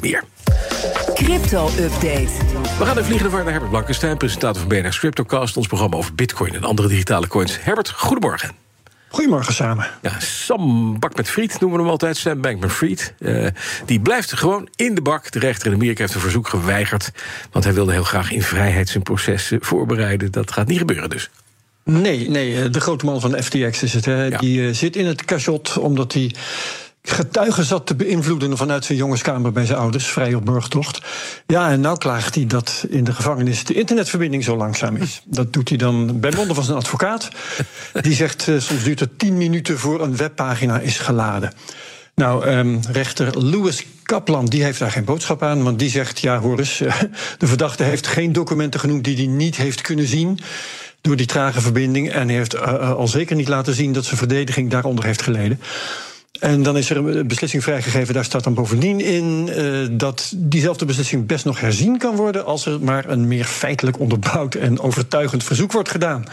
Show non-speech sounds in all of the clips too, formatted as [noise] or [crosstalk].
Meer. Crypto-update. We gaan de vliegende vaart naar Herbert Blankenstein, presentator van BNR's Cryptocast, ons programma over Bitcoin en andere digitale coins. Herbert, goedemorgen. Goedemorgen samen. Ja, Sam Bak met Friet noemen we hem altijd, Sam Bankman Fried. Uh, die blijft gewoon in de bak. De rechter in Amerika heeft een verzoek geweigerd. Want hij wilde heel graag in vrijheid zijn proces voorbereiden. Dat gaat niet gebeuren dus. Nee, nee, de grote man van FTX is het. Hè. Ja. Die uh, zit in het cachot omdat hij getuigen zat te beïnvloeden vanuit zijn jongenskamer bij zijn ouders, vrij op burgtocht. Ja, en nou klaagt hij dat in de gevangenis de internetverbinding zo langzaam is. [laughs] Dat doet hij dan bij monden van zijn advocaat. Die zegt, uh, soms duurt het tien minuten voor een webpagina is geladen. Nou, um, rechter Louis Kaplan die heeft daar geen boodschap aan, want die zegt: ja, hoor eens, [laughs] de verdachte heeft geen documenten genoemd die hij niet heeft kunnen zien door die trage verbinding. En hij heeft uh, al zeker niet laten zien dat zijn verdediging daaronder heeft geleden. En dan is er een beslissing vrijgegeven, daar staat dan bovendien in uh, dat diezelfde beslissing best nog herzien kan worden als er maar een meer feitelijk onderbouwd en overtuigend verzoek wordt gedaan.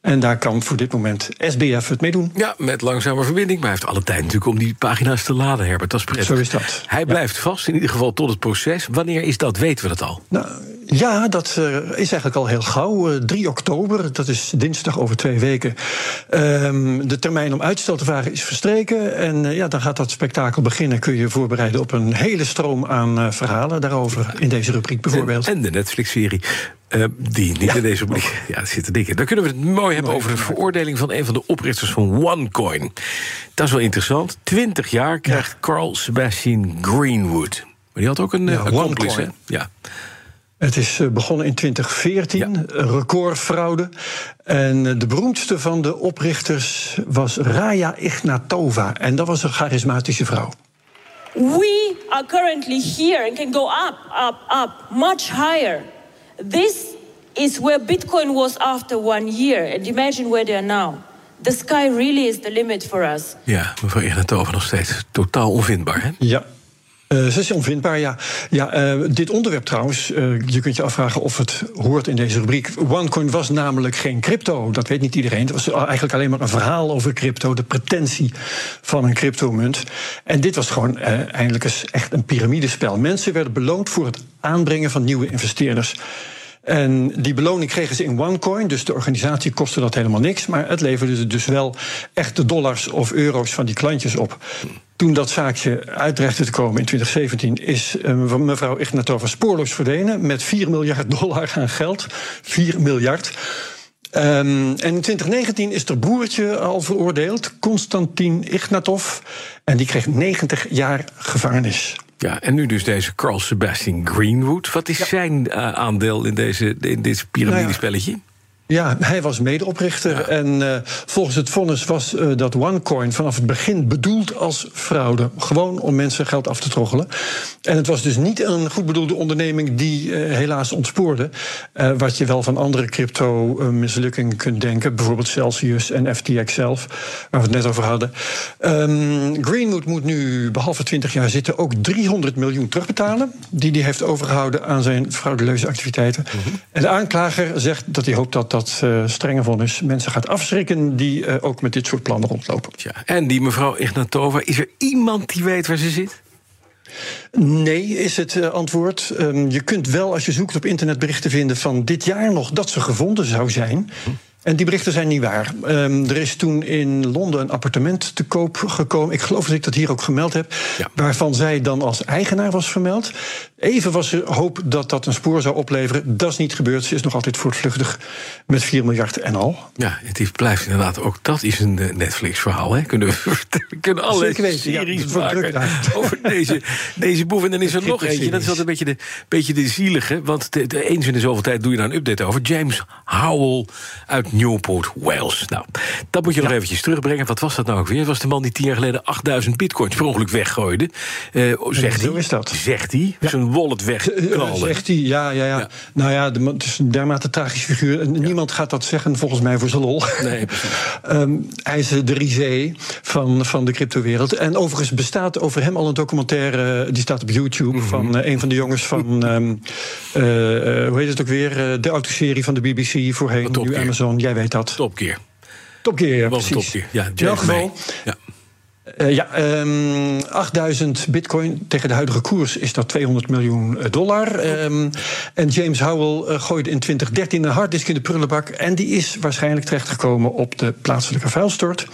En daar kan voor dit moment SBF het mee doen. Ja, met langzame verbinding. Maar hij heeft alle tijd natuurlijk om die pagina's te laden, Herbert. Dat is prettig. Zo is dat. Hij blijft vast, in ieder geval tot het proces. Wanneer is dat? Weten we dat al? Nou, ja, dat uh, is eigenlijk al heel gauw. Uh, 3 oktober, dat is dinsdag over twee weken. Um, de termijn om uitstel te vragen is verstreken. En uh, ja, dan gaat dat spektakel beginnen. Kun je voorbereiden op een hele stroom aan verhalen daarover. In deze rubriek bijvoorbeeld. En, en de Netflix-serie. Uh, die niet ja, in deze rubriek. Ja, zit er dik in. Dan kunnen we het mooi hebben over de veroordeling van een van de oprichters van OneCoin. Dat is wel interessant. Twintig jaar krijgt ja. Carl Sebastian Greenwood. Maar die had ook een ja, accomplice, hè? Ja. Het is begonnen in 2014, ja. recordfraude. En de beroemdste van de oprichters was Raya Ignatova. En dat was een charismatische vrouw. We are currently here and can go up, up, up, much higher. This is where Bitcoin was after one year. And imagine where they are now. The sky really is the limit for us. Ja, mevrouw Ignatova nog steeds totaal onvindbaar, hè? Ja. Uh, ze is onvindbaar, ja. ja uh, dit onderwerp trouwens, uh, je kunt je afvragen of het hoort in deze rubriek. OneCoin was namelijk geen crypto, dat weet niet iedereen. Het was eigenlijk alleen maar een verhaal over crypto, de pretentie van een cryptomunt. En dit was gewoon eindelijk eens echt een piramidespel. Mensen werden beloond voor het aanbrengen van nieuwe investeerders. En die beloning kregen ze in OneCoin, dus de organisatie kostte dat helemaal niks. Maar het leverde dus wel echte dollars of euro's van die klantjes op. Toen dat zaakje uitrechte te komen in 2017, is uh, mevrouw Ignatova spoorloos verdwenen met 4 miljard dollar aan geld. 4 miljard. Um, en in 2019 is er broertje al veroordeeld, Konstantin Ignatov. En die kreeg 90 jaar gevangenis. Ja, en nu dus deze Carl Sebastian Greenwood. Wat is ja. zijn uh, aandeel in, deze, in dit piramidespelletje? Nou ja. Ja, hij was medeoprichter. Ja. En uh, volgens het vonnis was uh, dat OneCoin vanaf het begin bedoeld als fraude. Gewoon om mensen geld af te troggelen. En het was dus niet een goed bedoelde onderneming die uh, helaas ontspoorde. wat je wel van andere crypto-mislukkingen kunt denken. Bijvoorbeeld Celsius en FTX zelf, waar we het net over hadden. Um, Greenwood moet nu, behalve 20 jaar zitten, ook 300 miljoen terugbetalen. Die hij heeft overgehouden aan zijn fraudeleuze activiteiten. Mm -hmm. En de aanklager zegt dat hij hoopt dat dat uh, strenge vonnis mensen gaat afschrikken die uh, ook met dit soort plannen rondlopen. Ja, en die mevrouw Ignatova, is er iemand die weet waar ze zit? Nee, is het uh, antwoord. Um, je kunt wel, als je zoekt op internet, berichten vinden van dit jaar nog dat ze gevonden zou zijn. Hm. En die berichten zijn niet waar. Um, er is toen in Londen een appartement te koop gekomen. Ik geloof dat ik dat hier ook gemeld heb. Ja. Waarvan zij dan als eigenaar was vermeld. Even was er hoop dat dat een spoor zou opleveren. Dat is niet gebeurd. Ze is nog altijd voortvluchtig met 4 miljard en al. Ja, het blijft inderdaad ook. Dat is een Netflix-verhaal. Hè? Kunnen we, [laughs] we kunnen alle weten, series ja, maken [laughs] over deze, deze boef. En dan is er nog eentje. Dat is altijd een beetje de, beetje de zielige. Want de, de, eens in de zoveel tijd doe je daar een update over. James Howell uit Newport, Wales. Nou, dat moet je ja. nog eventjes terugbrengen. Wat was dat nou ook weer? Was de man die tien jaar geleden 8000 bitcoins per ongeluk weggooide. Uh, zegt hij. Zo is dat. Zegt hij. Ja. Zijn wallet weg. Uh, zegt hij, ja, ja, ja, ja. Nou ja, de, het is een dermate tragische figuur. Niemand gaat dat zeggen, volgens mij, voor zijn lol. Nee, [laughs] um, hij is de risé van, van de cryptowereld. En overigens bestaat over hem al een documentaire... die staat op YouTube, mm -hmm. van uh, een van de jongens van... Um, hoe heet het ook weer? de autoserie van de BBC voorheen, nu Amazon. Jij weet dat. Topkeer. Topkeer, ja, precies. Topkeer. Ja, James geval, ja. Uh, ja, um, ehm, 8000 bitcoin tegen de huidige koers is dat 200 miljoen dollar. Um, en James Howell uh, gooide in 2013 een harddisk in de prullenbak. En die is waarschijnlijk terechtgekomen op de plaatselijke vuilstort.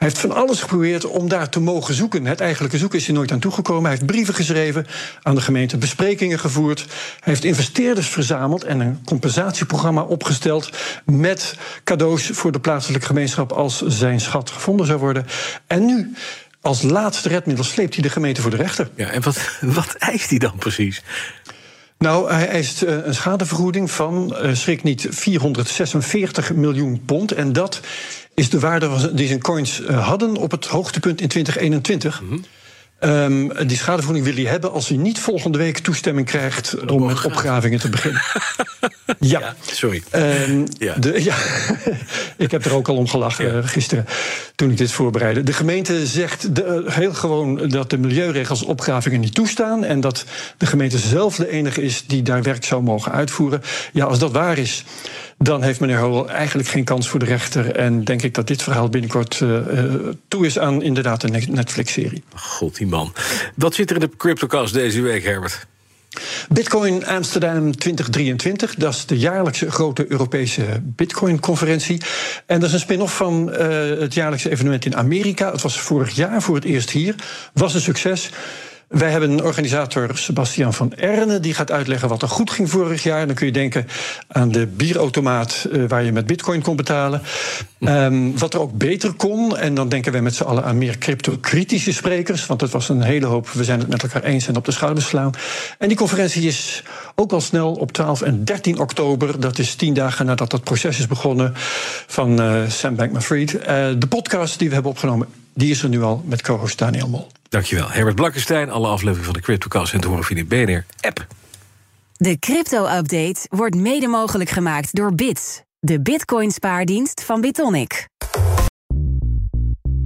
Hij heeft van alles geprobeerd om daar te mogen zoeken. Het eigenlijke zoeken is hij nooit aan toegekomen. Hij heeft brieven geschreven aan de gemeente, besprekingen gevoerd. Hij heeft investeerders verzameld en een compensatieprogramma opgesteld. met cadeaus voor de plaatselijke gemeenschap als zijn schat gevonden zou worden. En nu. Als laatste redmiddel sleept hij de gemeente voor de rechter. Ja, en wat, [laughs] wat eist hij dan precies? Nou, hij eist eh, een schadevergoeding van, uh, schrik niet, 446 miljoen pond. En dat is de waarde die zijn coins eh, hadden op het hoogtepunt in 2021. Um, die schadevergoeding wil hij hebben als hij niet volgende week toestemming krijgt om met opgravingen te beginnen. [laughs] ja. sorry. Um, ja. De, ja. [laughs] ik heb er ook al om gelachen uh, gisteren toen ik dit voorbereidde. De gemeente zegt de, uh, heel gewoon dat de milieuregels opgravingen niet toestaan en dat de gemeente zelf de enige is die daar werk zou mogen uitvoeren. Ja, als dat waar is dan heeft meneer Howell eigenlijk geen kans voor de rechter. En denk ik dat dit verhaal binnenkort uh, toe is aan inderdaad een Netflix-serie. God, die man. Wat zit er in de CryptoCast deze week, Herbert? Bitcoin Amsterdam 2023, dat is de jaarlijkse grote Europese Bitcoin-conferentie. En dat is een spin-off van uh, het jaarlijkse evenement in Amerika. Het was vorig jaar voor het eerst hier, was een succes. Wij hebben een organisator, Sebastian van Erne, die gaat uitleggen wat er goed ging vorig jaar. Dan kun je denken aan de bierautomaat uh, waar je met bitcoin kon betalen. Um, wat er ook beter kon. En dan denken wij met z'n allen aan meer crypto-kritische sprekers. Want het was een hele hoop, we zijn het met elkaar eens en op de schouders slaan. En die conferentie is ook al snel op 12 en 13 oktober. Dat is tien dagen nadat dat proces is begonnen van uh, Sam Bankman-Fried. Uh, de podcast die we hebben opgenomen, die is er nu al met co-host Daniel Mol. Dankjewel. Herbert Blankenstein, alle afleveringen van de CryptoCast en te horen via de BNR-app. De crypto-update wordt mede mogelijk gemaakt door Bits, de bitcoin-spaardienst van Bitonic.